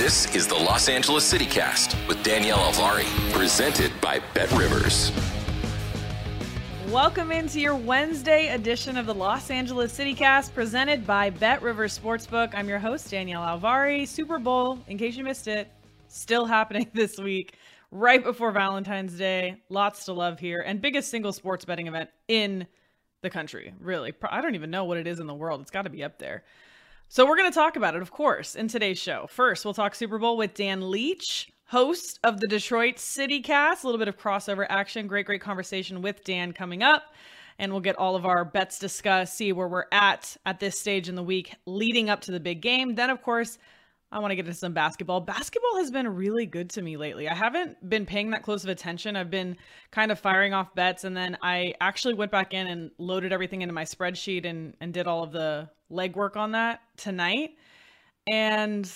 This is the Los Angeles City Cast with Danielle Alvari, presented by Bet Rivers. Welcome into your Wednesday edition of the Los Angeles City Cast, presented by Bet Rivers Sportsbook. I'm your host, Danielle Alvari. Super Bowl, in case you missed it, still happening this week, right before Valentine's Day. Lots to love here, and biggest single sports betting event in the country, really. I don't even know what it is in the world. It's got to be up there. So we're going to talk about it, of course, in today's show. First, we'll talk Super Bowl with Dan Leach, host of the Detroit City Cast. A little bit of crossover action. Great, great conversation with Dan coming up. And we'll get all of our bets discussed, see where we're at at this stage in the week leading up to the big game. Then, of course, I want to get into some basketball. Basketball has been really good to me lately. I haven't been paying that close of attention. I've been kind of firing off bets, and then I actually went back in and loaded everything into my spreadsheet and and did all of the legwork on that tonight, and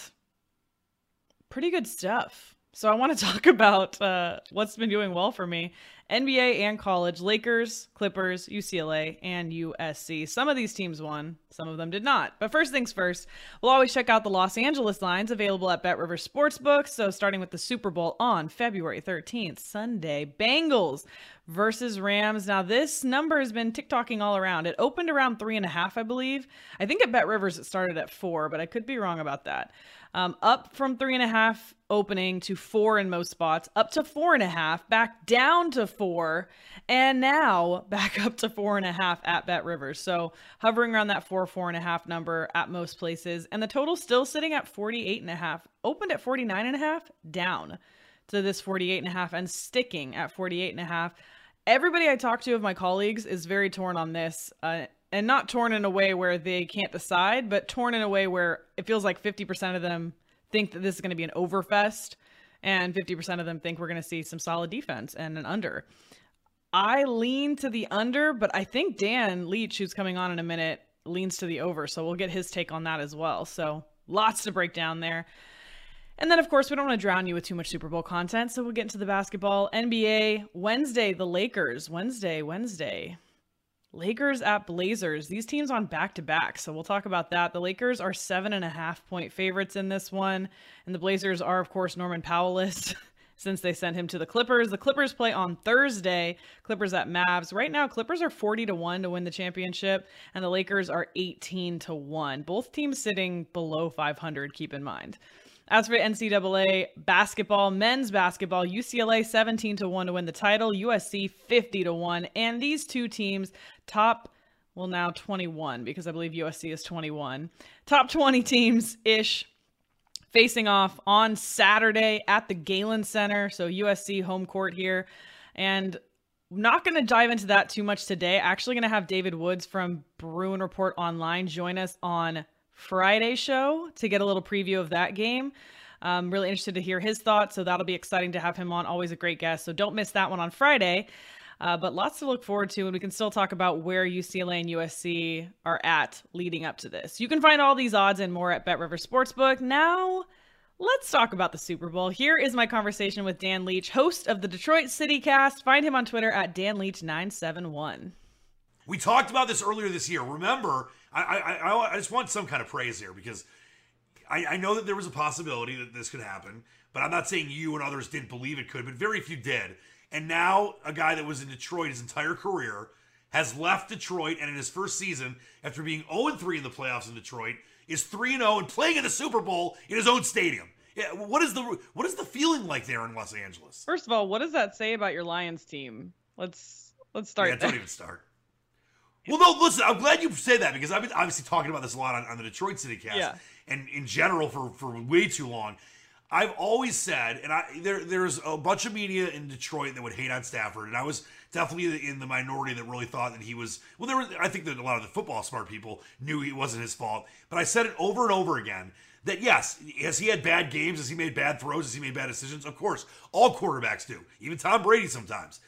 pretty good stuff. So I want to talk about uh, what's been doing well for me. NBA and college, Lakers, Clippers, UCLA, and USC. Some of these teams won, some of them did not. But first things first, we'll always check out the Los Angeles lines available at Bet River Sportsbook. So starting with the Super Bowl on February 13th, Sunday, Bengals versus Rams. Now this number has been tick-tocking all around. It opened around three and a half, I believe. I think at Bet Rivers it started at four, but I could be wrong about that. Um, up from three and a half opening to four in most spots, up to four and a half, back down to four, and now back up to four and a half at Bet Rivers. So hovering around that four, four and a half number at most places. And the total still sitting at 48 and a half, opened at 49 and a half, down to this 48 and a half and sticking at 48 and a half. Everybody I talk to of my colleagues is very torn on this. Uh, and not torn in a way where they can't decide, but torn in a way where it feels like 50% of them think that this is going to be an overfest and 50% of them think we're going to see some solid defense and an under. I lean to the under, but I think Dan Leach, who's coming on in a minute, leans to the over. So we'll get his take on that as well. So lots to break down there. And then, of course, we don't want to drown you with too much Super Bowl content. So we'll get into the basketball. NBA, Wednesday, the Lakers. Wednesday, Wednesday. Lakers at Blazers. These teams on back to back. So we'll talk about that. The Lakers are seven and a half point favorites in this one. And the Blazers are, of course, Norman Powellist since they sent him to the Clippers. The Clippers play on Thursday. Clippers at Mavs. Right now, Clippers are 40 to 1 to win the championship, and the Lakers are 18 to 1. Both teams sitting below 500, keep in mind. As for NCAA basketball, men's basketball, UCLA 17 to 1 to win the title, USC 50 to 1. And these two teams top well now 21 because I believe USC is 21. Top 20 teams ish facing off on Saturday at the Galen Center, so USC home court here. And not going to dive into that too much today. Actually going to have David Woods from Bruin Report Online join us on Friday show to get a little preview of that game. I'm really interested to hear his thoughts, so that'll be exciting to have him on. Always a great guest, so don't miss that one on Friday. Uh, but lots to look forward to, and we can still talk about where UCLA and USC are at leading up to this. You can find all these odds and more at Bet River Sportsbook. Now, let's talk about the Super Bowl. Here is my conversation with Dan Leach, host of the Detroit City Cast. Find him on Twitter at DanLeach971. We talked about this earlier this year. Remember, I, I, I just want some kind of praise here because I, I know that there was a possibility that this could happen, but I'm not saying you and others didn't believe it could, but very few did. And now a guy that was in Detroit his entire career has left Detroit and in his first season, after being 0 3 in the playoffs in Detroit, is 3 0 and playing in the Super Bowl in his own stadium. Yeah, what is the what is the feeling like there in Los Angeles? First of all, what does that say about your Lions team? Let's let's start. Yeah, there. don't even start. Well, no, listen. I'm glad you say that because I've been obviously talking about this a lot on, on the Detroit City Cast Yeah. and in general for for way too long. I've always said, and I there there's a bunch of media in Detroit that would hate on Stafford, and I was definitely in the minority that really thought that he was. Well, there was. I think that a lot of the football smart people knew it wasn't his fault, but I said it over and over again that yes, has he had bad games? Has he made bad throws? Has he made bad decisions? Of course, all quarterbacks do. Even Tom Brady sometimes.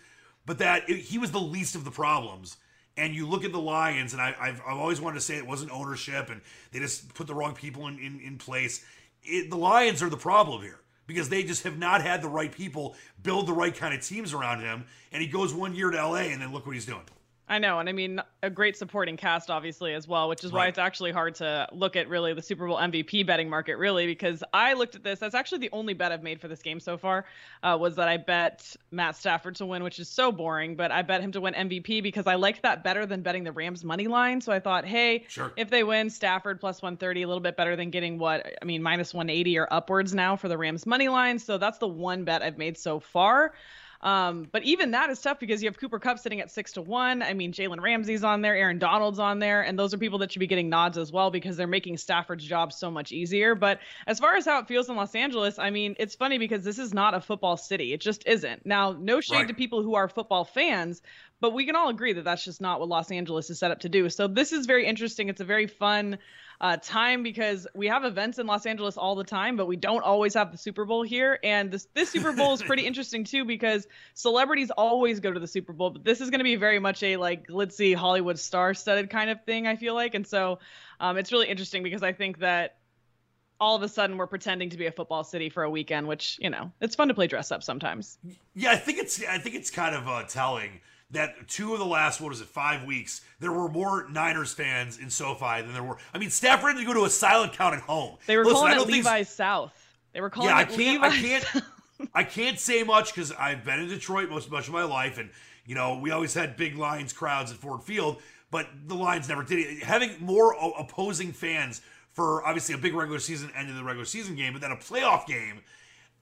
But that it, he was the least of the problems. And you look at the Lions, and I, I've, I've always wanted to say it wasn't ownership, and they just put the wrong people in, in, in place. It, the Lions are the problem here because they just have not had the right people build the right kind of teams around him. And he goes one year to LA, and then look what he's doing. I know, and I mean a great supporting cast, obviously as well, which is why it's actually hard to look at really the Super Bowl MVP betting market, really, because I looked at this. That's actually the only bet I've made for this game so far. Uh, was that I bet Matt Stafford to win, which is so boring, but I bet him to win MVP because I liked that better than betting the Rams money line. So I thought, hey, Sure. if they win, Stafford plus 130, a little bit better than getting what I mean minus 180 or upwards now for the Rams money line. So that's the one bet I've made so far. Um, but even that is tough because you have Cooper Kupp sitting at six to one. I mean, Jalen Ramsey's on there, Aaron Donald's on there, and those are people that should be getting nods as well because they're making Stafford's job so much easier. But as far as how it feels in Los Angeles, I mean, it's funny because this is not a football city. It just isn't. Now, no shade Right. to people who are football fans, but we can all agree that that's just not what Los Angeles is set up to do. So this is very interesting. It's a very fun uh, time because we have events in Los Angeles all the time, but we don't always have the Super Bowl here. And this this Super Bowl is pretty interesting too because celebrities always go to the Super Bowl, but this is going to be very much a like glitzy Hollywood star-studded kind of thing. I feel like, and so um, it's really interesting because I think that all of a sudden we're pretending to be a football city for a weekend, which you know it's fun to play dress up sometimes. Yeah, I think it's I think it's kind of uh, telling that two of the last what is it five weeks there were more Niners fans in SoFi than there were. I mean, Stafford had to go to a silent count at home. They were Listen, I calling it Levi's South. They were calling yeah, I can't. I can't. I can't say much because I've been in Detroit most much of my life, and you know we always had big Lions crowds at Ford Field, but the Lions never did it. Having more o- opposing fans for obviously a big regular season end of the regular season game, but then a playoff game.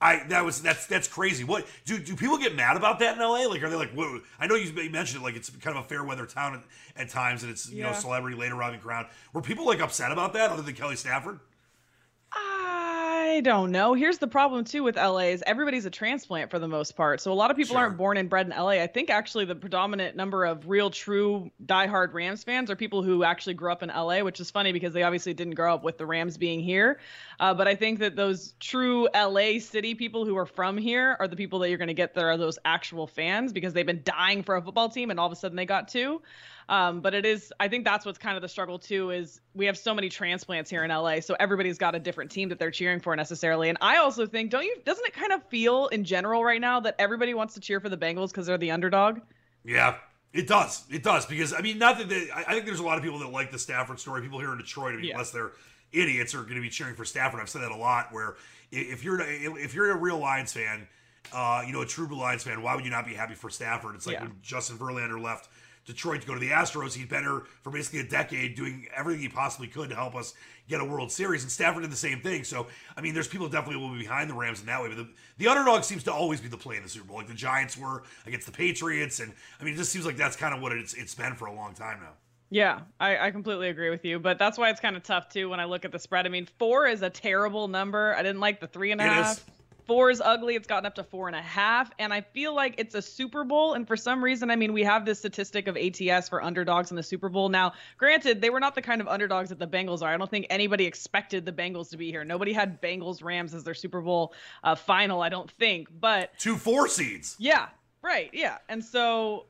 I that was that's that's crazy. What do do people get mad about that in LA? Like, are they like, whoa? I know you mentioned it, like it's kind of a fair weather town at, at times, and it's you know Yeah. celebrity late arriving crowd. Were people like upset about that, other than Kelly Stafford? I don't know. Here's the problem too with LA is everybody's a transplant for the most part. So a lot of people Sure. aren't born and bred in LA. I think actually the predominant number of real true diehard Rams fans are people who actually grew up in LA, which is funny because they obviously didn't grow up with the Rams being here. Uh, but I think that those true LA city people who are from here are the people that you're going to get that are those actual fans because they've been dying for a football team and all of a sudden they got two. Um, but it is, I think that's what's kind of the struggle too. Is we have so many transplants here in LA, so everybody's got a different team that they're cheering for necessarily. And I also think, don't you? Doesn't it kind of feel in general right now that everybody wants to cheer for the Bengals because they're the underdog? Yeah, it does. It does because I mean, not that they, I think there's a lot of people that like the Stafford story. People here in Detroit, I mean, Yeah. unless they're idiots, are going to be cheering for Stafford. I've said that a lot. Where if you're if you're a real Lions fan, uh, you know, a true blue Lions fan, why would you not be happy for Stafford? It's like Yeah. when Justin Verlander left Detroit to go to the Astros. He'd been here for basically a decade, doing everything he possibly could to help us get a World Series. And Stafford did the same thing. So I mean, there's people definitely will be behind the Rams in that way. But the, the underdog seems to always be the play in the Super Bowl, like the Giants were against the Patriots. And I mean, it just seems like that's kind of what it's it's been for a long time now. Yeah, I, I completely agree with you. But that's why it's kind of tough too when I look at the spread. I mean, four is a terrible number. I didn't like the three and a It half. is. Four is ugly. It's gotten up to four and a half. And I feel like it's a Super Bowl. And for some reason, I mean, we have this statistic of ATS for underdogs in the Super Bowl. Now, granted, they were not the kind of underdogs that the Bengals are. I don't think anybody expected the Bengals to be here. Nobody had Bengals Rams as their Super Bowl uh, final, I don't think. But Two four seeds. yeah, right. Yeah. And so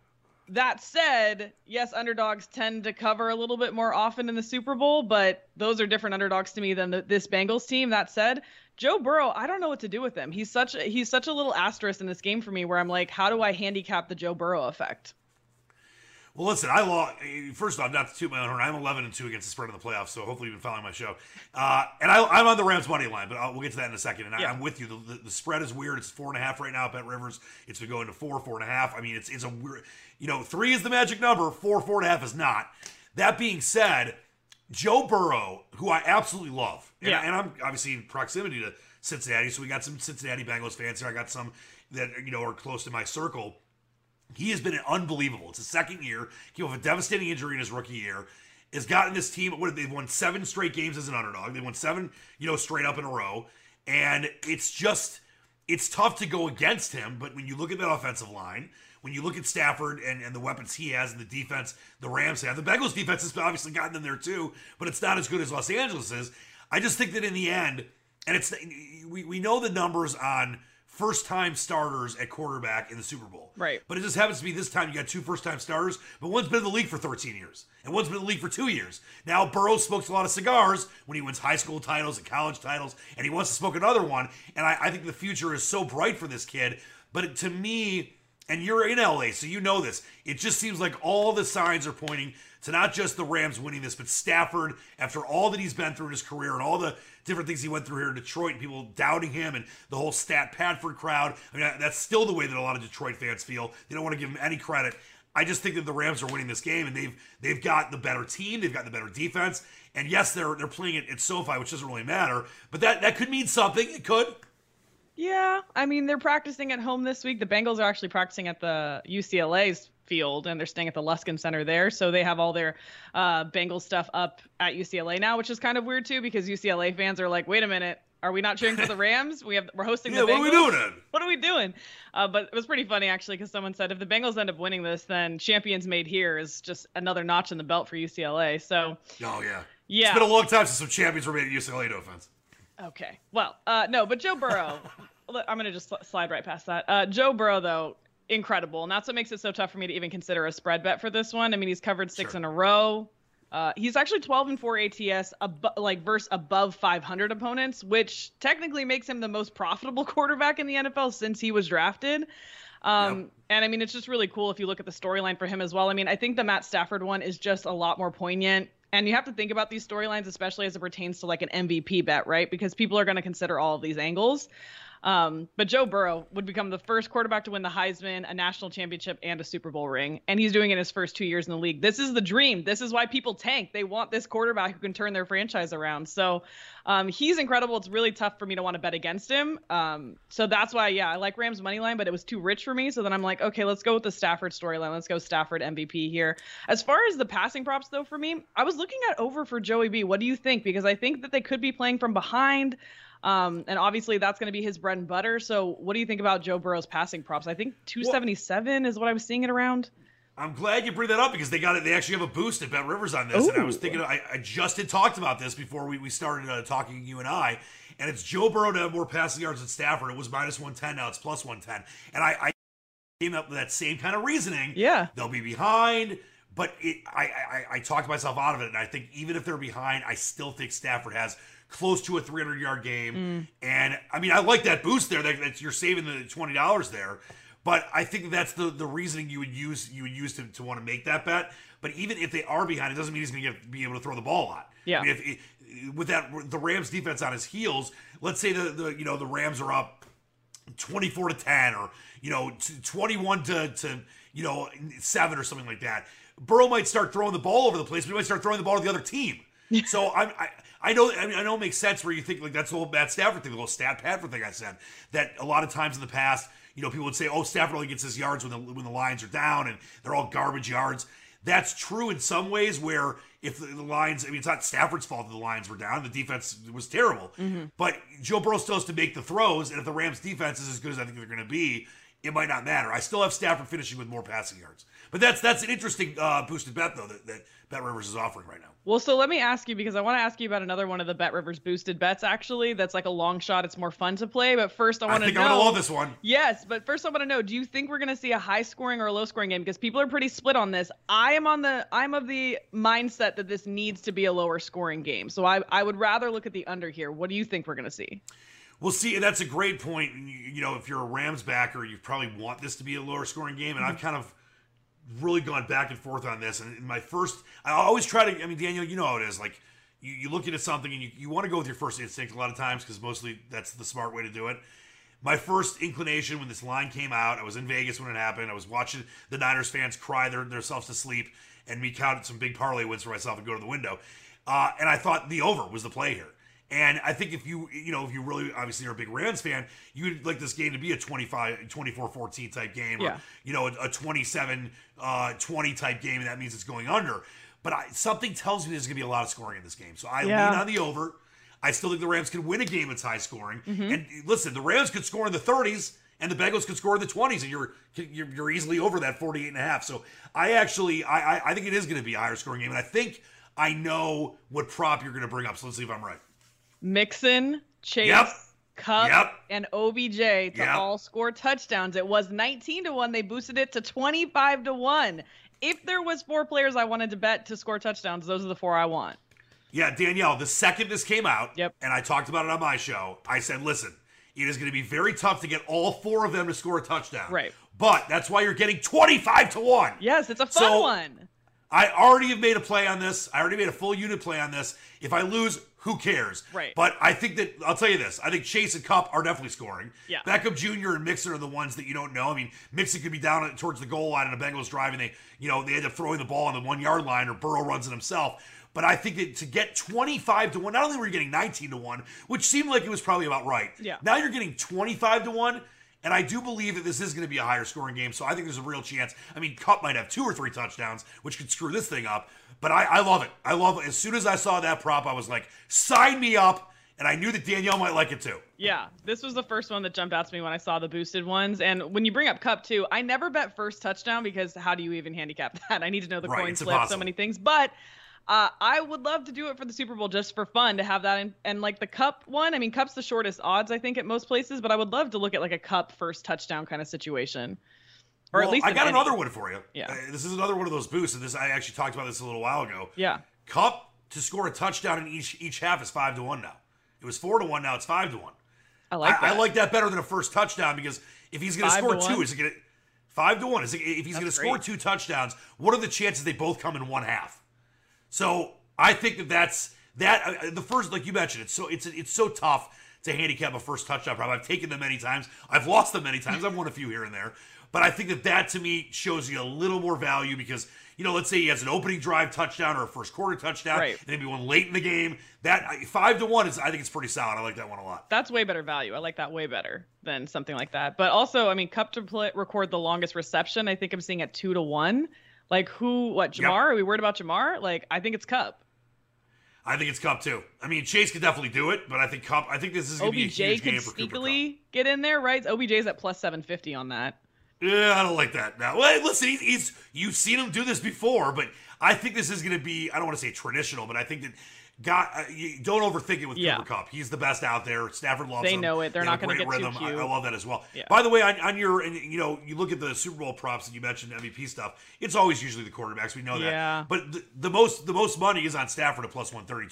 that said, yes, underdogs tend to cover a little bit more often in the Super Bowl, but those are different underdogs to me than the, this Bengals team. That said, Joe Burrow, I don't know what to do with him. He's such a, he's such a little asterisk in this game for me where I'm like, how do I handicap the Joe Burrow effect? Well, listen, I lost. First off, not to toot my own horn, I'm 11 and two against the spread in the playoffs. So hopefully you've been following my show. Uh, and I, am on the Rams money line, but I'll, we'll get to that in a second. And Yeah. I, am with you. The, the, the spread is weird. It's four and a half right now at Bet Rivers. It's been going to four, four and a half. I mean, it's it's a weird. You know, three is the magic number. Four, four and a half is not. That being said, Joe Burrow, who I absolutely love, and, Yeah. and I'm obviously in proximity to Cincinnati, so we got some Cincinnati Bengals fans here. I got some that you know are close to my circle. He has been unbelievable. It's his second year. Came off a devastating injury in his rookie year. Has gotten this team. What they've won seven straight games as an underdog. They won seven, you know, straight up in a row. And it's just, it's tough to go against him. But when you look at that offensive line, when you look at Stafford and, and the weapons he has and the defense the Rams have, the Bengals defense has obviously gotten them there too, but it's not as good as Los Angeles is. I just think that in the end, and it's we, we know the numbers on first time starters at quarterback in the Super Bowl. Right. But it just happens to be this time you got two first time starters, but one's been in the league for 13 years, and one's been in the league for two years. Now, Burrow smokes a lot of cigars when he wins high school titles and college titles, and he wants to smoke another one. And I, I think the future is so bright for this kid. But to me, and you're in LA, so you know this, it just seems like all the signs are pointing to not just the Rams winning this, but Stafford, after all that he's been through in his career and all the different things he went through here in Detroit, people doubting him, and the whole Stat Padford crowd. I mean, that's still the way that a lot of Detroit fans feel. They don't want to give him any credit. I just think that the Rams are winning this game, and they've they've got the better team, they've got the better defense, and yes, they're they're playing it at SoFi, which doesn't really matter, but that that could mean something. It could. Yeah, I mean they're practicing at home this week. The Bengals are actually practicing at the UCLA's field, and they're staying at the Luskin Center there. So they have all their uh, Bengals stuff up at UCLA now, which is kind of weird too, because UCLA fans are like, "Wait a minute, are we not cheering for the Rams? We have we're hosting Yeah, the what are we doing? What are we doing?" Uh, but it was pretty funny actually, because someone said if the Bengals end up winning this, then champions made here is just another notch in the belt for UCLA. So Oh yeah. Yeah. It's been a long time since some champions were made at UCLA. No offense. Okay. Well, uh, no, but Joe Burrow, I'm going to just sli- slide right past that. Uh, Joe Burrow, though, incredible. And that's what makes it so tough for me to even consider a spread bet for this one. I mean, he's covered six Sure. in a row. Uh, he's actually 12 and 4 ATS, abo- like versus above 500 opponents, which technically makes him the most profitable quarterback in the NFL since he was drafted. Um, Yep. And I mean, it's just really cool if you look at the storyline for him as well. I mean, I think the Matt Stafford one is just a lot more poignant. And you have to think about these storylines, especially as it pertains to like an MVP bet, right? Because people are going to consider all of these angles. Um, but Joe Burrow would become the first quarterback to win the Heisman, a national championship, and a Super Bowl ring. And he's doing it in his first two years in the league. This is the dream. This is why people tank. They want this quarterback who can turn their franchise around. So um, he's incredible. It's really tough for me to want to bet against him. Um, so that's why, yeah, I like Rams money line, but it was too rich for me. So then I'm like, okay, let's go with the Stafford storyline. Let's go Stafford MVP here. As far as the passing props, though, for me, I was looking at over for Joey B. What do you think? Because I think that they could be playing from behind. Um, and obviously that's going to be his bread and butter. So what do you think about Joe Burrow's passing props? I think 277 is what I was seeing it around. I'm glad you bring that up because they got it. They actually have a boost at Bet Rivers on this, and I was thinking I, I just had talked about this before we, we started uh, talking you and I, and it's Joe Burrow to have more passing yards than Stafford. It was minus one ten, now it's plus one ten, and I, I came up with that same kind of reasoning. Yeah. they'll be behind, but it, I, I I talked myself out of it, and I think even if they're behind, I still think Stafford has close to a 300 yard game, mm. and I mean I like that boost there. That, that you're saving the twenty dollars there. But I think that's the, the reasoning you would use you would use to, to want to make that bet. But even if they are behind, it doesn't mean he's going to be able to throw the ball a lot. Yeah. I mean, if with that the Rams defense on his heels, let's say the, the you know the Rams are up 24 to 10 or you know 21 to to you know 7 or something like that burrow might start throwing the ball over the place but he might start throwing the ball to the other team so I'm, I I know I, mean, I know it makes sense where you think like that's the whole Matt Stafford thing the whole stat Padford thing I said that a lot of times in the past you know people would say oh Stafford only gets his yards when the when the lines are down and they're all garbage yards that's true in some ways where if the, the lines, I mean, it's not Stafford's fault that the lines were down. The defense was terrible. But Joe Burrow still has to make the throws. And if the Rams defense is as good as I think they're going to be, it might not matter. I still have Stafford finishing with more passing yards. But that's that's an interesting uh, boosted bet, though, that, that Bet Rivers is offering right now. Well, so let me ask you because I want to ask you about another one of the Bet Rivers boosted bets. Actually, that's like a long shot. It's more fun to play. But first, I I want to know. I'm going to love this one. Yes, but first I want to know: Do you think we're going to see a high scoring or a low scoring game? Because people are pretty split on this. I am on the I'm of the mindset that this needs to be a lower scoring game. So I I would rather look at the under here. What do you think we're going to see? We'll see. And that's a great point. You you know, if you're a Rams backer, you probably want this to be a lower scoring game. And I've mm-hmm. kind of really gone back and forth on this. And my first, I always try to. I mean, Daniel, you know how it is. Like you, you look at something and you, you want to go with your first instinct a lot of times because mostly that's the smart way to do it. My first inclination when this line came out, I was in Vegas when it happened. I was watching the Niners fans cry their, themselves to sleep, and me counted some big parlay wins for myself and go to the window. Uh, and I thought the over was the play here. And I think if you, you know, if you really obviously are a big Rams fan, you'd like this game to be a 25, 24 14 type game or, Yeah. you know, a, a 27 uh, 20 type game. And that means it's going under. But I, something tells me there's going to be a lot of scoring in this game. So I Yeah. lean on the over. I still think the Rams can win a game that's high scoring. Mm-hmm. And listen, the Rams could score in the 30s and the Bengals could score in the 20s, and you're you're, you're easily over that 48 and a half. So I actually I I, I think it is going to be a higher scoring game, and I think I know what prop you're going to bring up. So let's see if I'm right. Mixon, Chase, Yep. Kupp, Yep. and OBJ to Yep. all score touchdowns. It was 19 to 1. They boosted it to 25 to 1. If there was four players I wanted to bet to score touchdowns, those are the four I want. Yeah, Danielle, the second this came out, Yep. and I talked about it on my show, I said, listen, it is going to be very tough to get all four of them to score a touchdown. Right. But that's why you're getting 25 to 1. Yes, it's a fun So- one. I already have made a play on this. I already made a full unit play on this. If I lose, who cares? Right. But I think that I'll tell you this. I think Chase and Kupp are definitely scoring. Yeah. Beckham Jr. and Mixon are the ones that you don't know. I mean, Mixon could be down towards the goal line and the Bengals drive, and they, you know, they end up throwing the ball on the one yard line, or Burrow runs it himself. But I think that to get 25 to 1, not only were you getting 19 to 1, which seemed like it was probably about right. Yeah. Now you're getting 25 to 1. And I do believe that this is going to be a higher scoring game. So I think there's a real chance. I mean, Kupp might have two or three touchdowns, which could screw this thing up. But I, I love it. I love it. As soon as I saw that prop, I was like, sign me up. And I knew that Danielle might like it too. Yeah, this was the first one that jumped out to me when I saw the boosted ones. And when you bring up Kupp too, I never bet first touchdown because how do you even handicap that? I need to know the Right, coin flip, so many things. But uh, I would love to do it for the Super Bowl just for fun to have that. In, and like the Kupp one, I mean, Kupp's the shortest odds I think at most places, but I would love to look at like a Kupp first touchdown kind of situation, or Well, at least I got any. another one for you. Yeah. Uh, this is another one of those boosts. And this I actually talked about this a little while ago. Yeah, Kupp to score a touchdown in each each half is five to one now. It was four to one. Now it's five to one. I like I, that. I like that better than a first touchdown because if he's going to score two, is it going to five to one? Is it, if he's going to score two touchdowns, what are the chances they both come in one half? So I think that that's that. Uh, the first, like you mentioned, it's so it's it's so tough to handicap a first touchdown prop. I've taken them many times. I've lost them many times. I've won a few here and there. But I think that that to me shows you a little more value because you know, let's say he has an opening drive touchdown or a first quarter touchdown, Right. and maybe one late in the game. That five to one is, I think it's pretty solid. I like that one a lot. That's way better value. I like that way better than something like that. But also, I mean, Kupp to play, record the longest reception. I think I'm seeing at two to one. Like who? What? Yep. Ja'Marr? Are we worried about Ja'Marr? Like I think it's Kupp. I think it's Kupp too. I mean, Chase could definitely do it, but I think Kupp. I think this is going to be a huge game for Cooper Kupp. sneakily get in there, right? OBJ's at plus 750 on that. Yeah, I don't like that. Now, well, listen, he's, he's you've seen him do this before, but I think this is going to be. I don't want to say traditional, but I think that God, uh, don't overthink it with Yeah. Cooper Kupp. He's the best out there. Stafford loves They him. know it. They're They not gonna great get too rhythm. I, cute. I love that as well. Yeah. By the way, on, on your and you know you look at the Super Bowl props and you mentioned MVP stuff. It's always usually the quarterbacks. We know that. Yeah. But the, the most the most money is on Stafford at plus 130,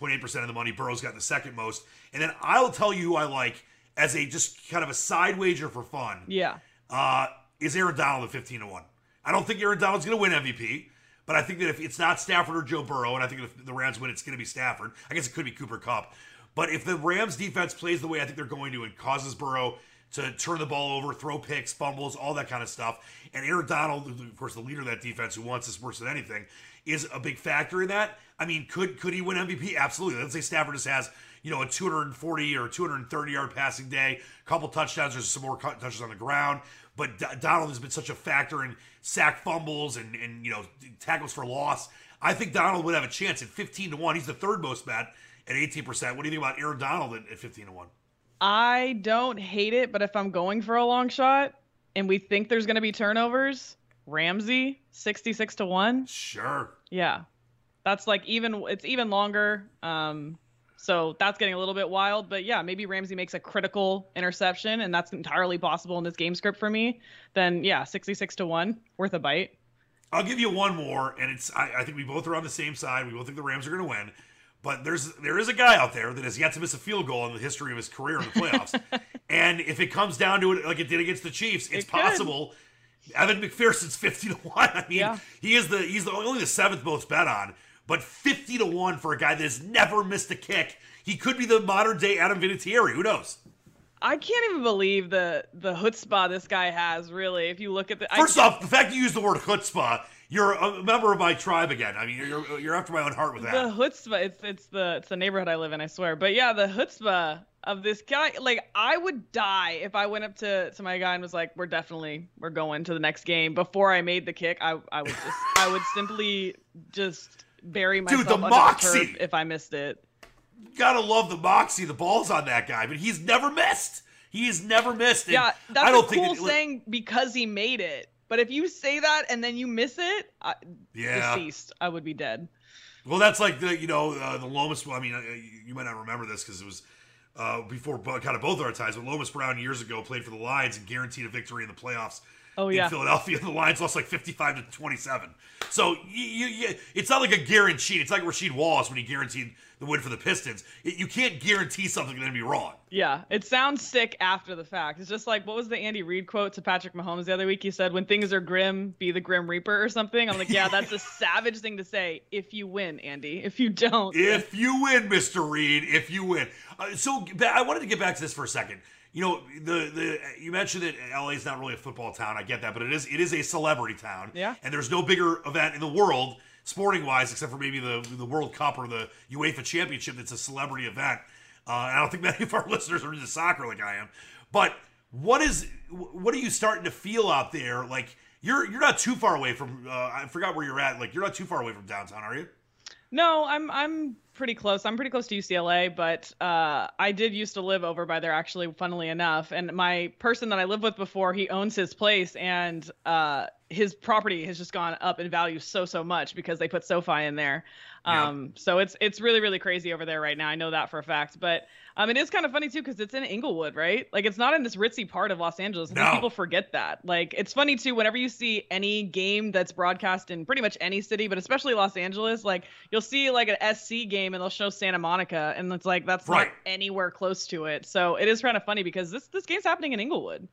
21.8% of the money. Burrow's got the second most. And then I'll tell you who I like as a just kind of a side wager for fun Yeah. Uh, is Aaron Donald at 15 to 1. I don't think Aaron Donald's going to win MVP, but I think that if it's not Stafford or Joe Burrow, and I think if the Rams win, it's going to be Stafford. I guess it could be Cooper Kupp. But if the Rams defense plays the way I think they're going to and causes Burrow to turn the ball over, throw picks, fumbles, all that kind of stuff, and Aaron Donald, of course, the leader of that defense who wants this worse than anything, is a big factor in that. I mean, could could he win MVP? Absolutely. Let's say Stafford just has you know a 240 or 230 yard passing day, a couple touchdowns, there's some more touches on the ground. But D- Donald has been such a factor in sack fumbles and and you know tackles for loss. I think Donald would have a chance at 15 to one. He's the third most bet at 18 percent. What do you think about Aaron Donald at, at 15 to one? I don't hate it, but if I'm going for a long shot and we think there's going to be turnovers, Ramsey 66 to 1. Sure. Yeah. That's like even it's even longer. Um so that's getting a little bit wild, but yeah, maybe Ramsey makes a critical interception and that's entirely possible in this game script for me. Then yeah, 66 to 1 worth a bite. I'll give you one more, and it's I, I think we both are on the same side. We both think the Rams are going to win. But there's there is a guy out there that has yet to miss a field goal in the history of his career in the playoffs. and if it comes down to it, like it did against the Chiefs, it's It possible Evan McPherson's fifty to one. I mean, Yeah. he is the he's the, only the seventh most bet on, but fifty to one for a guy that has never missed a kick. He could be the modern day Adam Vinatieri. Who knows? I can't even believe the the chutzpah this guy has. Really, if you look at the First I, off, the fact you use the word chutzpah, you're a member of my tribe again. I mean, you're you're after my own heart with that. the chutzpah. It's it's the it's the neighborhood I live in. I swear. But yeah, the chutzpah of this guy. Like I would die if I went up to to my guy and was like, "We're definitely we're going to the next game." Before I made the kick, I I would just I would simply just bury myself the under moxie! the if I missed it. Gotta love the moxie, the balls on that guy, but he's never missed. He has never missed. And Yeah, that's I don't a think cool that- saying because he made it. But if you say that and then you miss it, I, Yeah. deceased, I would be dead. Well, that's like the you know uh, the Lomas. I mean, uh, you might not remember this because it was uh, before kind of both our times. But Lomas Brown years ago played for the Lions and guaranteed a victory in the playoffs. Oh, in. Philadelphia, the Lions lost like fifty-five to twenty-seven. So you, you, you, it's not like a guarantee. It's like Rasheed Wallace when he guaranteed the win for the Pistons. It, you can't guarantee something going to be wrong. Yeah, it sounds sick after the fact. It's just like what was the Andy Reid quote to Patrick Mahomes the other week? He said, "When things are grim, be the grim reaper" or something. I'm like, yeah, that's a savage thing to say. If you win, Andy. If you don't, If you win, Mr. Reid, if you win. Uh, so I wanted to get back to this for a second. You know, the the you mentioned that LA is not really a football town. I get that, but it is it is a celebrity town. Yeah. And there's no bigger event in the world, sporting wise, except for maybe the the World Cup or the UEFA Championship. That's a celebrity event. Uh, and I don't think many of our listeners are into soccer like I am. But what is what are you starting to feel out there? Like you're you're not too far away from. Uh, I forgot where you're at. Like you're not too far away from downtown, are you? No, I'm I'm pretty close. I'm pretty close to UCLA, but uh, I did used to live over by there actually, funnily enough. And my person that I lived with before, he owns his place, and uh, his property has just gone up in value so so much because they put SoFi in there. Um, so it's it's really really crazy over there right now. I know that for a fact. But um, it is kind of funny too because it's in Inglewood, right? Like it's not in this ritzy part of Los Angeles. No. people forget that. Like it's funny too whenever you see any game that's broadcast in pretty much any city, but especially Los Angeles, like you'll see like an SC game and they'll show Santa Monica, and it's like that's Right. not anywhere close to it. So it is kind of funny because this this game's happening in Inglewood.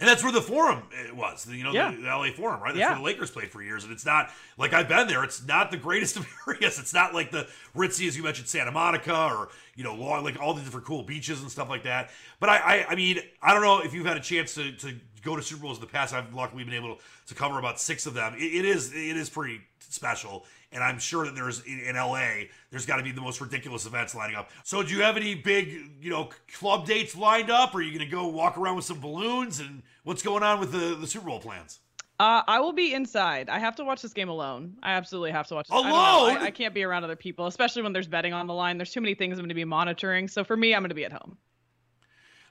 And that's where the forum uh, was, you know, Yeah. the, the LA Forum, right? That's Yeah. where the Lakers played for years. And it's not like I've been there. It's not the greatest of areas. It's not like the ritzy, as you mentioned, Santa Monica or, you know, law- like all the different cool beaches and stuff like that. But I, I, I mean, I don't know if you've had a chance to, to go to Super Bowls in the past. I've luckily been able to cover about six of them. It, it is, it is pretty special. And I'm sure that there's in, in LA, there's got to be the most ridiculous events lining up. So, do you have any big, you know, club dates lined up? Or are you going to go walk around with some balloons? And what's going on with the, the Super Bowl plans? Uh, I will be inside. I have to watch this game alone. I absolutely have to watch this. I. Alone? I, I can't be around other people, especially when there's betting on the line. There's too many things I'm going to be monitoring. So for me, I'm going to be at home.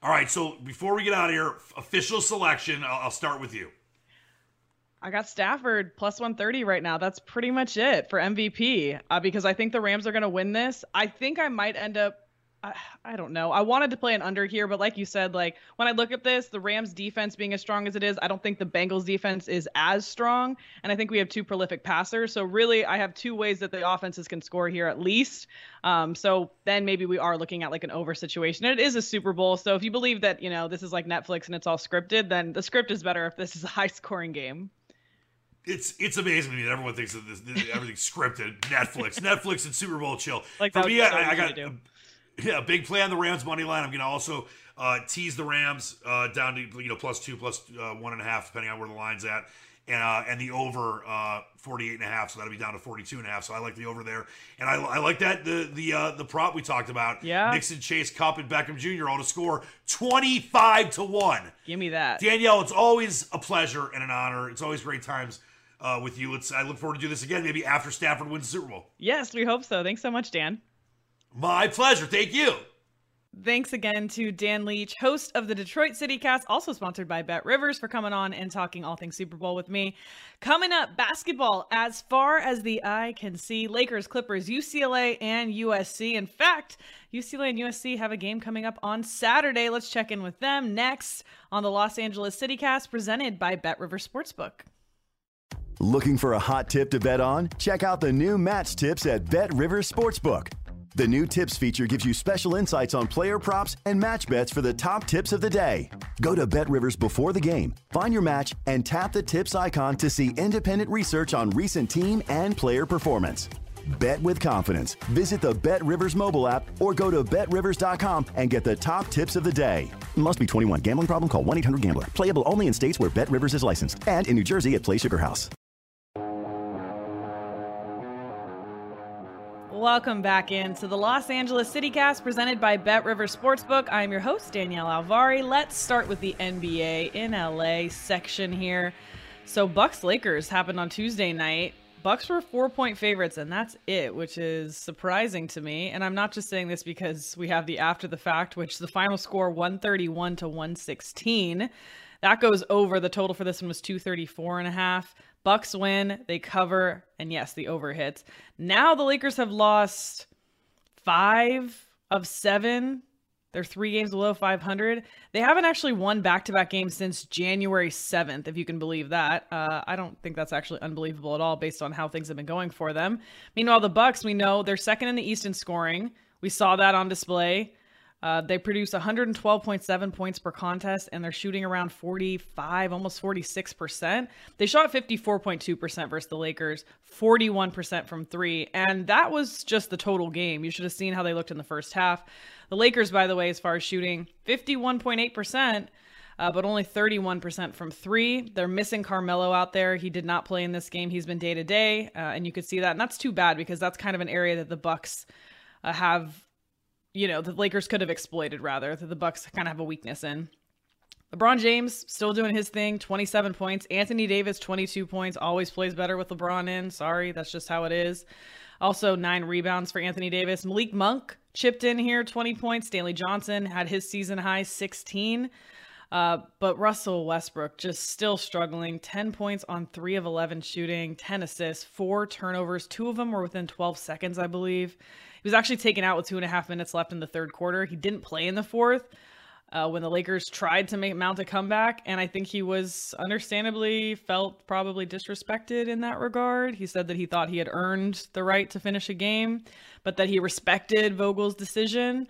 All right. So, before we get out of here, official selection, I'll, I'll start with you. I got Stafford plus 130 right now. That's pretty much it for MVP uh, because I think the Rams are going to win this. I think I might end up. I, I don't know. I wanted to play an under here, but like you said, like when I look at this, the Rams defense being as strong as it is, I don't think the Bengals defense is as strong. And I think we have two prolific passers. So really, I have two ways that the offenses can score here at least. Um, so then maybe we are looking at like an over situation. It is a Super Bowl, so if you believe that you know this is like Netflix and it's all scripted, then the script is better if this is a high scoring game. It's it's amazing to me that everyone thinks that this, everything's scripted. Netflix, Netflix, and Super Bowl chill. Like For me, I, I got usually yeah, a big play on the Rams money line. I'm going to also uh, tease the Rams uh, down to you know plus two, plus uh, one and a half, depending on where the line's at, and uh, and the over uh, 48 and a half. So that'll be down to 42 and a half. So I like the over there, and I, I like that the the uh, the prop we talked about. Yeah. Mixon, Chase, Kupp, and Beckham Jr. all to score 25 to one. Give me that. Danielle, it's always a pleasure and an honor. It's always great times uh, with you. Let's. I look forward to do this again, maybe after Stafford wins the Super Bowl. Yes, we hope so. Thanks so much, Dan. My pleasure. Thank you. Thanks again to Dan Leach, host of the Detroit City Cast, also sponsored by Bet Rivers, for coming on and talking all things Super Bowl with me. Coming up, basketball as far as the eye can see. Lakers, Clippers, UCLA, and USC. In fact, UCLA and USC have a game coming up on Saturday. Let's check in with them next on the Los Angeles City Cast, presented by Bet Rivers Sportsbook. Looking for a hot tip to bet on? Check out the new match tips at Bet Rivers Sportsbook. The new tips feature gives you special insights on player props and match bets for the top tips of the day. Go to Bet Rivers before the game, find your match, and tap the tips icon to see independent research on recent team and player performance. Bet with confidence. Visit the Bet Rivers mobile app or go to betrivers.com and get the top tips of the day. Must be 21. Gambling problem? Call 1 800 Gambler. Playable only in states where Bet Rivers is licensed and in New Jersey at Play Sugar House. Welcome back into the Los Angeles CityCast presented by Bet River Sportsbook. I'm your host, Danielle Alvari. Let's start with the NBA in LA section here. So, Bucks Lakers happened on Tuesday night. Bucks were four point favorites, and that's it, which is surprising to me. And I'm not just saying this because we have the after the fact, which the final score 131 to 116. That goes over. The total for this one was 234 and a half. Bucks win, they cover, and yes, the over hits. Now the Lakers have lost five of seven. They're three games below 500. They haven't actually won back-to-back games since January 7th, if you can believe that. Uh, I don't think that's actually unbelievable at all, based on how things have been going for them. Meanwhile, the Bucks, we know they're second in the East in scoring. We saw that on display. Uh, they produce 112.7 points per contest, and they're shooting around 45, almost 46%. They shot 54.2% versus the Lakers, 41% from three, and that was just the total game. You should have seen how they looked in the first half. The Lakers, by the way, as far as shooting, 51.8%. Uh, but only 31% from three. They're missing Carmelo out there. He did not play in this game. He's been day to day, and you could see that. And that's too bad because that's kind of an area that the Bucks uh, have you know, the Lakers could have exploited rather that the Bucks kind of have a weakness in. LeBron James still doing his thing, 27 points. Anthony Davis 22 points, always plays better with LeBron in. Sorry, that's just how it is. Also 9 rebounds for Anthony Davis. Malik Monk chipped in here 20 points. Stanley Johnson had his season high 16. Uh, but Russell Westbrook just still struggling. 10 points on 3 of 11 shooting, 10 assists, 4 turnovers. Two of them were within 12 seconds, I believe. He was actually taken out with two and a half minutes left in the third quarter. He didn't play in the fourth uh, when the Lakers tried to make mount a comeback, and I think he was understandably felt probably disrespected in that regard. He said that he thought he had earned the right to finish a game, but that he respected Vogel's decision.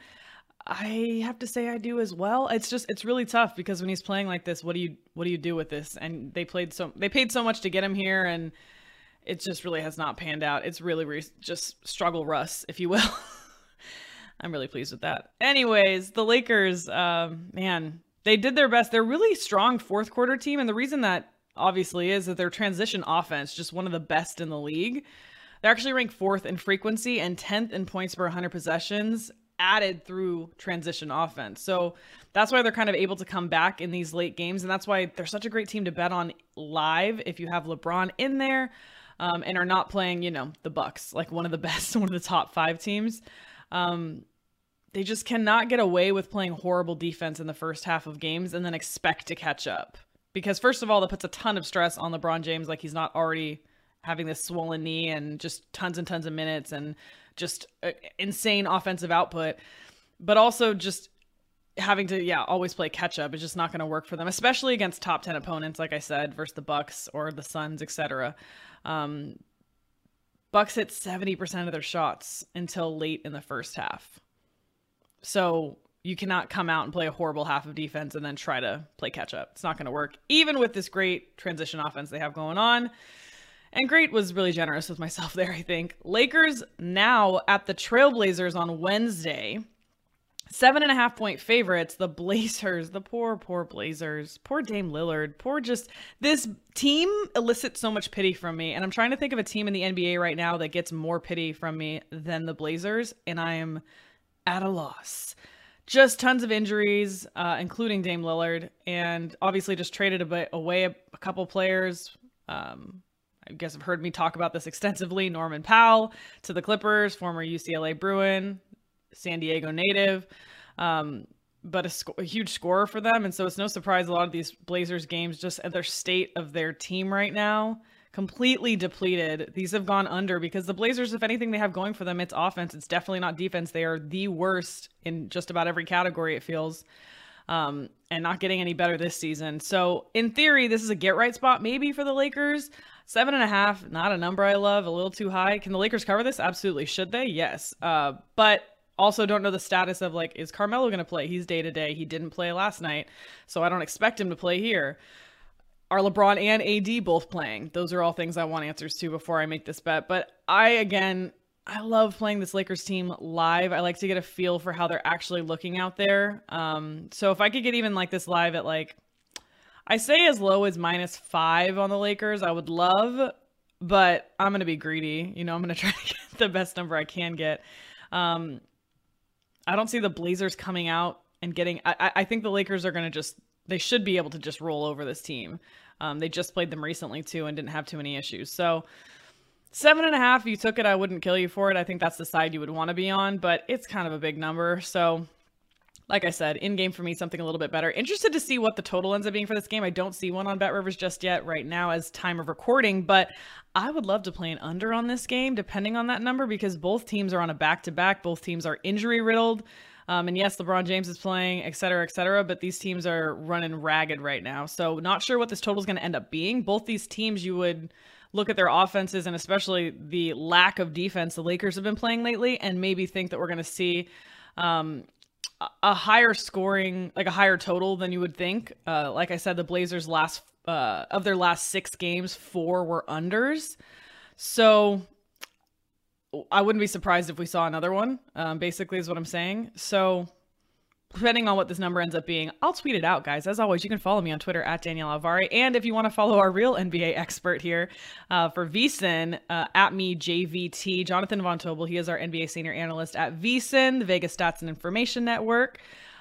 I have to say I do as well. It's just it's really tough because when he's playing like this, what do you what do you do with this? And they played so they paid so much to get him here and it just really has not panned out. It's really re- just struggle Russ, if you will. I'm really pleased with that. Anyways, the Lakers, um, man, they did their best. They're really strong fourth quarter team, and the reason that obviously is that their transition offense just one of the best in the league. They're actually ranked fourth in frequency and 10th in points per 100 possessions added through transition offense. So that's why they're kind of able to come back in these late games. And that's why they're such a great team to bet on live if you have LeBron in there um, and are not playing, you know, the Bucks, like one of the best, one of the top five teams. Um, they just cannot get away with playing horrible defense in the first half of games and then expect to catch up. Because first of all, that puts a ton of stress on LeBron James, like he's not already having this swollen knee and just tons and tons of minutes and just uh, insane offensive output. But also just having to yeah always play catch up is just not going to work for them especially against top 10 opponents like i said versus the bucks or the suns etc um, Bucks hit 70% of their shots until late in the first half. So you cannot come out and play a horrible half of defense and then try to play catch up. It's not going to work, even with this great transition offense they have going on. And great was really generous with myself there, I think. Lakers now at the Trailblazers on Wednesday seven and a half point favorites. The Blazers, the poor, poor Blazers, poor Dame Lillard, poor just this team elicits so much pity from me. And I'm trying to think of a team in the NBA right now that gets more pity from me than the Blazers, and I am at a loss. Just tons of injuries, uh, including Dame Lillard, and obviously just traded a bit away a, a couple players. Um, I guess I've heard me talk about this extensively. Norman Powell to the Clippers, former UCLA Bruin, San Diego native, um, but a, sc- a, huge scorer for them. And so it's no surprise a lot of these Blazers games, just at their state of their team right now, completely depleted. These have gone under because the Blazers, if anything they have going for them, it's offense. It's definitely not defense. They are the worst in just about every category, it feels. Um, and not getting any better this season. So, in theory, this is a get right spot maybe for the Lakers. Seven and a half, not a number I love, a little too high. Can the Lakers cover this? Absolutely. Should they? Yes. Uh, but also don't know the status of like is Carmelo going to play? He's day to day. He didn't play last night, so I don't expect him to play here. Are LeBron and AD both playing? Those are all things I want answers to before I make this bet. But I again, I love playing this Lakers team live. I like to get a feel for how they're actually looking out there. Um, so if I could get even like this live at like, I say as low as minus five on the Lakers, I would love, but I'm gonna be greedy. You know, I'm gonna try to get the best number I can get. Um, I don't see the Blazers coming out and getting. I, I think the Lakers are gonna just. They should be able to just roll over this team. Um, they just played them recently too and didn't have too many issues. So seven and a half, if you took it, I wouldn't kill you for it. I think that's the side you would want to be on, but it's kind of a big number. So like I said, in game for me, something a little bit better. Interested to see what the total ends up being for this game. I don't see one on Bet Rivers just yet, right now, as time of recording, but I would love to play an under on this game, depending on that number, because both teams are on a back to back. Both teams are injury riddled. Um, and yes, LeBron James is playing, et cetera, et cetera, but these teams are running ragged right now. So, not sure what this total is going to end up being. Both these teams, you would look at their offenses and especially the lack of defense the Lakers have been playing lately, and maybe think that we're going to see um, a higher scoring, like a higher total than you would think. Uh, like I said, the Blazers last uh, of their last six games, four were unders. So I wouldn't be surprised if we saw another one. Um, basically, is what I'm saying. So depending on what this number ends up being, I'll tweet it out, guys. As always, you can follow me on Twitter at Danielle Alvari. And if you want to follow our real NBA expert here uh, for VSIN, uh, at me, JVT, Jonathan Von Tobel, he is our NBA senior analyst at VSIN, the Vegas Stats and Information Network.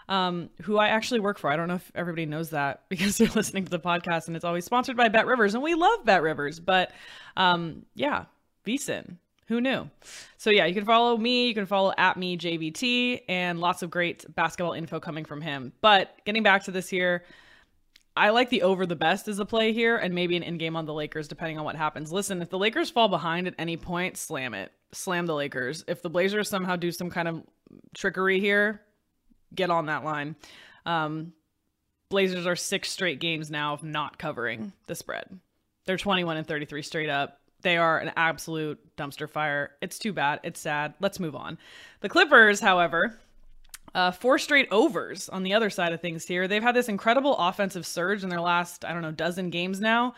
Um, who I actually work for. I don't know if everybody knows that because they're listening to the podcast and it's always sponsored by Bet Rivers and we love Bet Rivers. But um, yeah, VSIN. Who knew? So yeah, you can follow me. You can follow at me JVT, and lots of great basketball info coming from him. But getting back to this here, I like the over the best as a play here, and maybe an in game on the Lakers, depending on what happens. Listen, if the Lakers fall behind at any point, slam it, slam the Lakers. If the Blazers somehow do some kind of trickery here, get on that line. Um, Blazers are six straight games now of not covering the spread. They're 21 and 33 straight up. They are an absolute dumpster fire. It's too bad. It's sad. Let's move on. The Clippers, however, uh, four straight overs on the other side of things here. They've had this incredible offensive surge in their last, I don't know, dozen games now.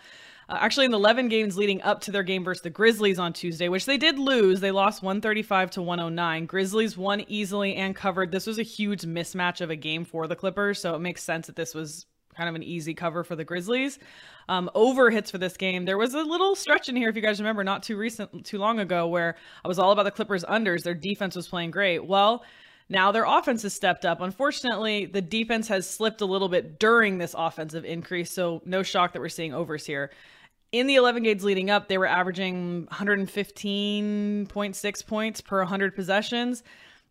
Uh, actually, in the 11 games leading up to their game versus the Grizzlies on Tuesday, which they did lose, they lost 135 to 109. Grizzlies won easily and covered. This was a huge mismatch of a game for the Clippers, so it makes sense that this was kind of an easy cover for the Grizzlies. Um, over hits for this game. There was a little stretch in here, if you guys remember, not too recent, too long ago, where I was all about the Clippers unders. Their defense was playing great. Well, now their offense has stepped up. Unfortunately, the defense has slipped a little bit during this offensive increase, so no shock that we're seeing overs here. In the 11 games leading up, they were averaging 115.6 points per 100 possessions.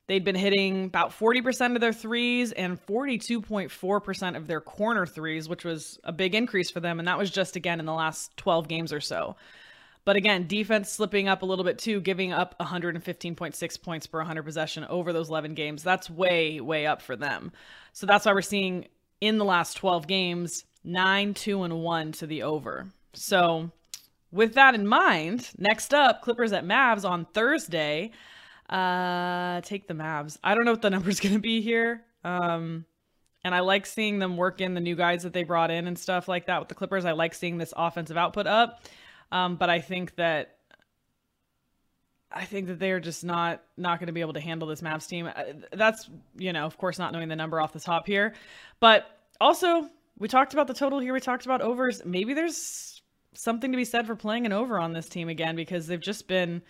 They'd been hitting about 40% of their threes and 42.4% of their corner threes, which was a big increase for them. And that was just again in the last 12 games or so. But again, defense slipping up a little bit too, giving up 115.6 points per 100 possession over those 11 games. That's way, way up for them. So that's why we're seeing in the last 12 games, 9, 2, and 1 to the over. So with that in mind, next up, Clippers at Mavs on Thursday. Uh, take the Mavs. I don't know what the number's going to be here. Um, and I like seeing them work in the new guys that they brought in and stuff like that with the Clippers. I like seeing this offensive output up. Um, but I think that I think that they're just not not going to be able to handle this Mavs team. Uh, that's you know, of course, not knowing the number off the top here, but also we talked about the total here. We talked about overs. Maybe there's something to be said for playing an over on this team again because they've just been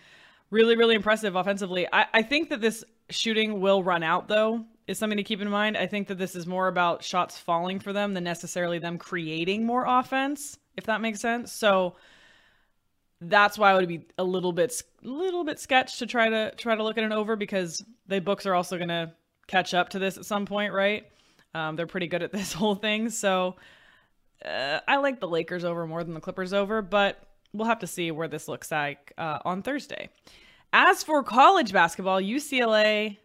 really, really impressive offensively. I, I think that this shooting will run out, though, is something to keep in mind. I think that this is more about shots falling for them than necessarily them creating more offense, if that makes sense. So that's why I would be a little bit, little bit sketched to try to try to look at an over because the books are also going to catch up to this at some point, right? Um, they're pretty good at this whole thing, so uh, I like the Lakers over more than the Clippers over, but we'll have to see where this looks like uh, on Thursday. As for college basketball, UCLA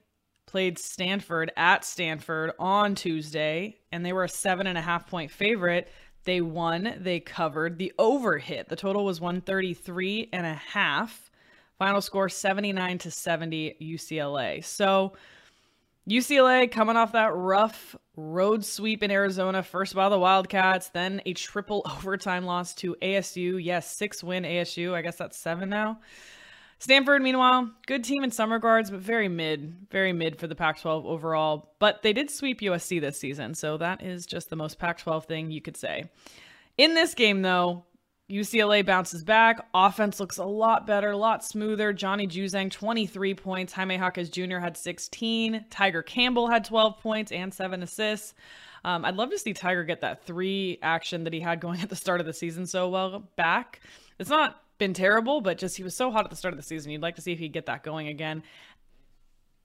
played Stanford at Stanford on Tuesday, and they were a seven and a half point favorite. They won, they covered. The over hit. The total was 133 and a half. Final score 79 to 70 UCLA. So UCLA coming off that rough road sweep in Arizona, first by the Wildcats, then a triple overtime loss to ASU. Yes, six win ASU. I guess that's seven now. Stanford, meanwhile, good team in some regards, but very mid, very mid for the Pac 12 overall. But they did sweep USC this season, so that is just the most Pac 12 thing you could say. In this game, though, UCLA bounces back. Offense looks a lot better, a lot smoother. Johnny Juzang, 23 points. Jaime Jaquez Jr. had 16. Tiger Campbell had 12 points and seven assists. Um, I'd love to see Tiger get that three action that he had going at the start of the season so well back. It's not been terrible, but just he was so hot at the start of the season. You'd like to see if he'd get that going again.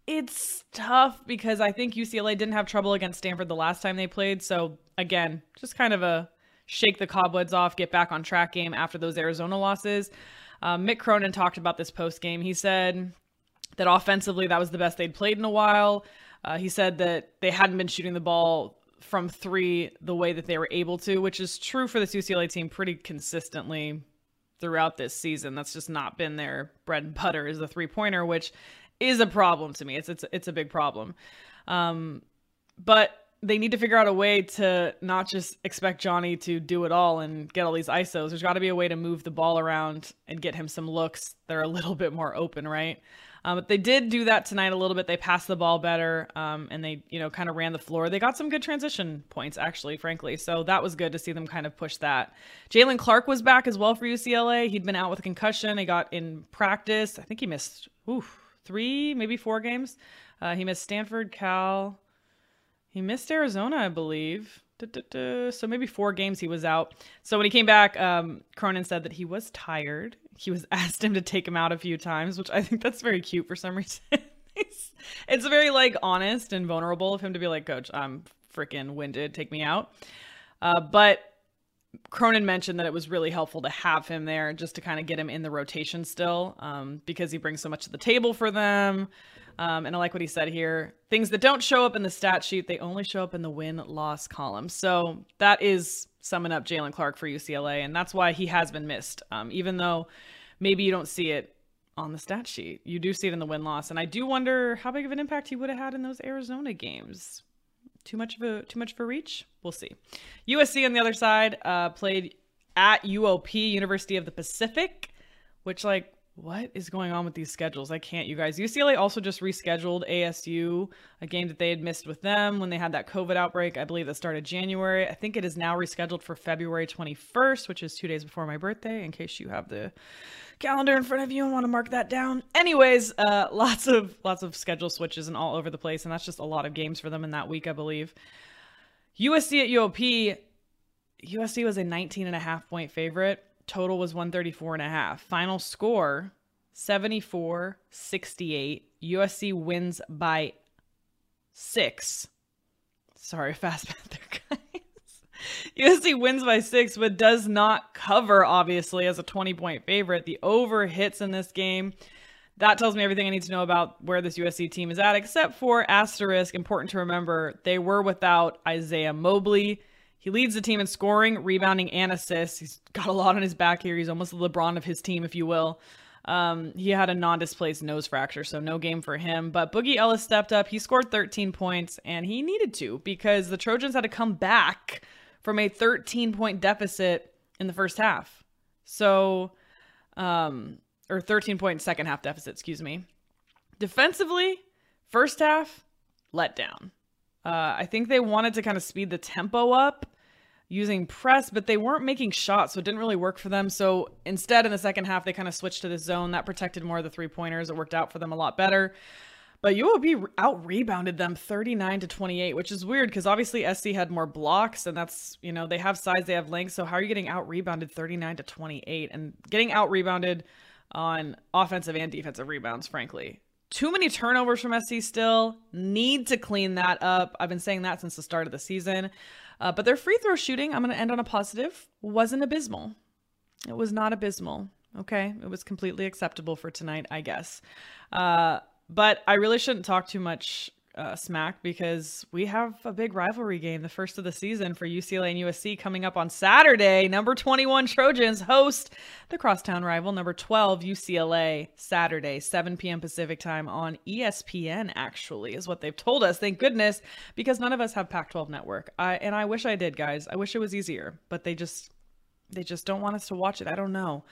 It's tough because I think UCLA didn't have trouble against Stanford the last time they played. So, again, just kind of a shake the cobwebs off, get back on track game after those Arizona losses. Um, Mick Cronin talked about this post game. He said that offensively, that was the best they'd played in a while. Uh, he said that they hadn't been shooting the ball from three the way that they were able to, which is true for this UCLA team pretty consistently throughout this season. That's just not been their bread and butter is the three pointer, which is a problem to me. It's it's it's a big problem. Um, but they need to figure out a way to not just expect Johnny to do it all and get all these ISOs. There's got to be a way to move the ball around and get him some looks that are a little bit more open, right? Um, but they did do that tonight a little bit. They passed the ball better, um, and they, you know, kind of ran the floor. They got some good transition points, actually, frankly. So that was good to see them kind of push that. Jaylen Clark was back as well for UCLA. He'd been out with a concussion. He got in practice. I think he missed oof, three, maybe four games. Uh, he missed Stanford, Cal, he missed Arizona, I believe. So maybe four games he was out. So when he came back, um, Cronin said that he was tired. He was asked him to take him out a few times, which I think that's very cute for some reason. it's, it's very like honest and vulnerable of him to be like, Coach, I'm freaking winded. Take me out. Uh, but Cronin mentioned that it was really helpful to have him there just to kind of get him in the rotation still um, because he brings so much to the table for them. Um, and I like what he said here. Things that don't show up in the stat sheet, they only show up in the win loss column. So that is summing up Jaylen Clark for UCLA. And that's why he has been missed. Um, even though maybe you don't see it on the stat sheet, you do see it in the win loss. And I do wonder how big of an impact he would have had in those Arizona games. Too much of a too much a reach. We'll see. USC on the other side uh, played at UOP, University of the Pacific, which like what is going on with these schedules? I can't, you guys. UCLA also just rescheduled ASU, a game that they had missed with them when they had that COVID outbreak. I believe that started January. I think it is now rescheduled for February 21st, which is two days before my birthday, in case you have the calendar in front of you and want to mark that down. Anyways, uh, lots of lots of schedule switches and all over the place, and that's just a lot of games for them in that week, I believe. USC at UOP, USC was a 19 and a half point favorite total was 134 and a half. Final score 74 68. USC wins by six. Sorry, Fast Panther guys. USC wins by six, but does not cover, obviously, as a 20 point favorite. The over hits in this game. That tells me everything I need to know about where this USC team is at, except for asterisk, important to remember, they were without Isaiah Mobley. He leads the team in scoring, rebounding, and assists. He's got a lot on his back here. He's almost the LeBron of his team, if you will. Um, he had a non-displaced nose fracture, so no game for him. But Boogie Ellis stepped up. He scored 13 points, and he needed to because the Trojans had to come back from a 13-point deficit in the first half. So, um, or 13-point second half deficit, excuse me. Defensively, first half, let down. Uh, I think they wanted to kind of speed the tempo up using press, but they weren't making shots, so it didn't really work for them. So instead, in the second half, they kind of switched to the zone. That protected more of the three pointers. It worked out for them a lot better. But UOP out rebounded them 39 to 28, which is weird because obviously SC had more blocks, and that's, you know, they have size, they have length. So how are you getting out rebounded 39 to 28 and getting out rebounded on offensive and defensive rebounds, frankly? Too many turnovers from SC still. Need to clean that up. I've been saying that since the start of the season. Uh, but their free throw shooting, I'm going to end on a positive, wasn't abysmal. It was not abysmal. Okay. It was completely acceptable for tonight, I guess. Uh, but I really shouldn't talk too much uh, smack because we have a big rivalry game, the first of the season for UCLA and USC coming up on Saturday. Number 21 Trojans host the crosstown rival, number 12 UCLA, Saturday, 7 p.m. Pacific time on ESPN, actually, is what they've told us. Thank goodness, because none of us have Pac 12 network. I, and I wish I did, guys. I wish it was easier, but they just they just don't want us to watch it. I don't know.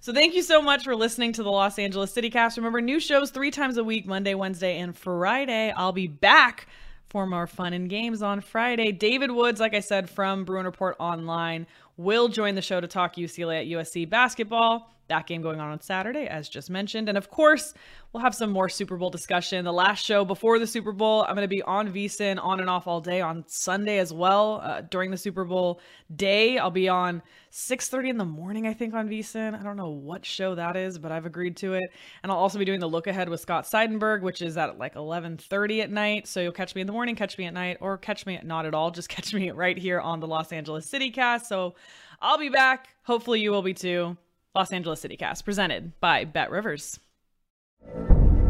So thank you so much for listening to the Los Angeles City Cast. Remember, new shows three times a week Monday, Wednesday, and Friday. I'll be back for more fun and games on Friday. David Woods, like I said, from Bruin Report Online, will join the show to talk UCLA at USC basketball. That game going on on Saturday, as just mentioned. And of course, we'll have some more Super Bowl discussion. The last show before the Super Bowl, I'm going to be on VSIN on and off all day on Sunday as well. Uh, during the Super Bowl day, I'll be on 6.30 in the morning, I think, on VSIN. I don't know what show that is, but I've agreed to it. And I'll also be doing the look ahead with Scott Seidenberg, which is at like 11.30 at night. So you'll catch me in the morning, catch me at night, or catch me at not at all. Just catch me right here on the Los Angeles City Cast. So I'll be back. Hopefully you will be too. Los Angeles City Cast, presented by Bet Rivers.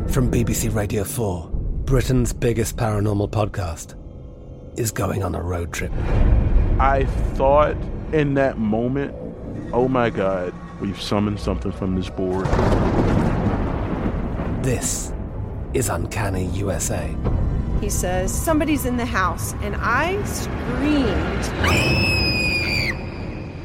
From BBC Radio 4, Britain's biggest paranormal podcast is going on a road trip. I thought in that moment, oh my God, we've summoned something from this board. This is Uncanny USA. He says, Somebody's in the house, and I screamed.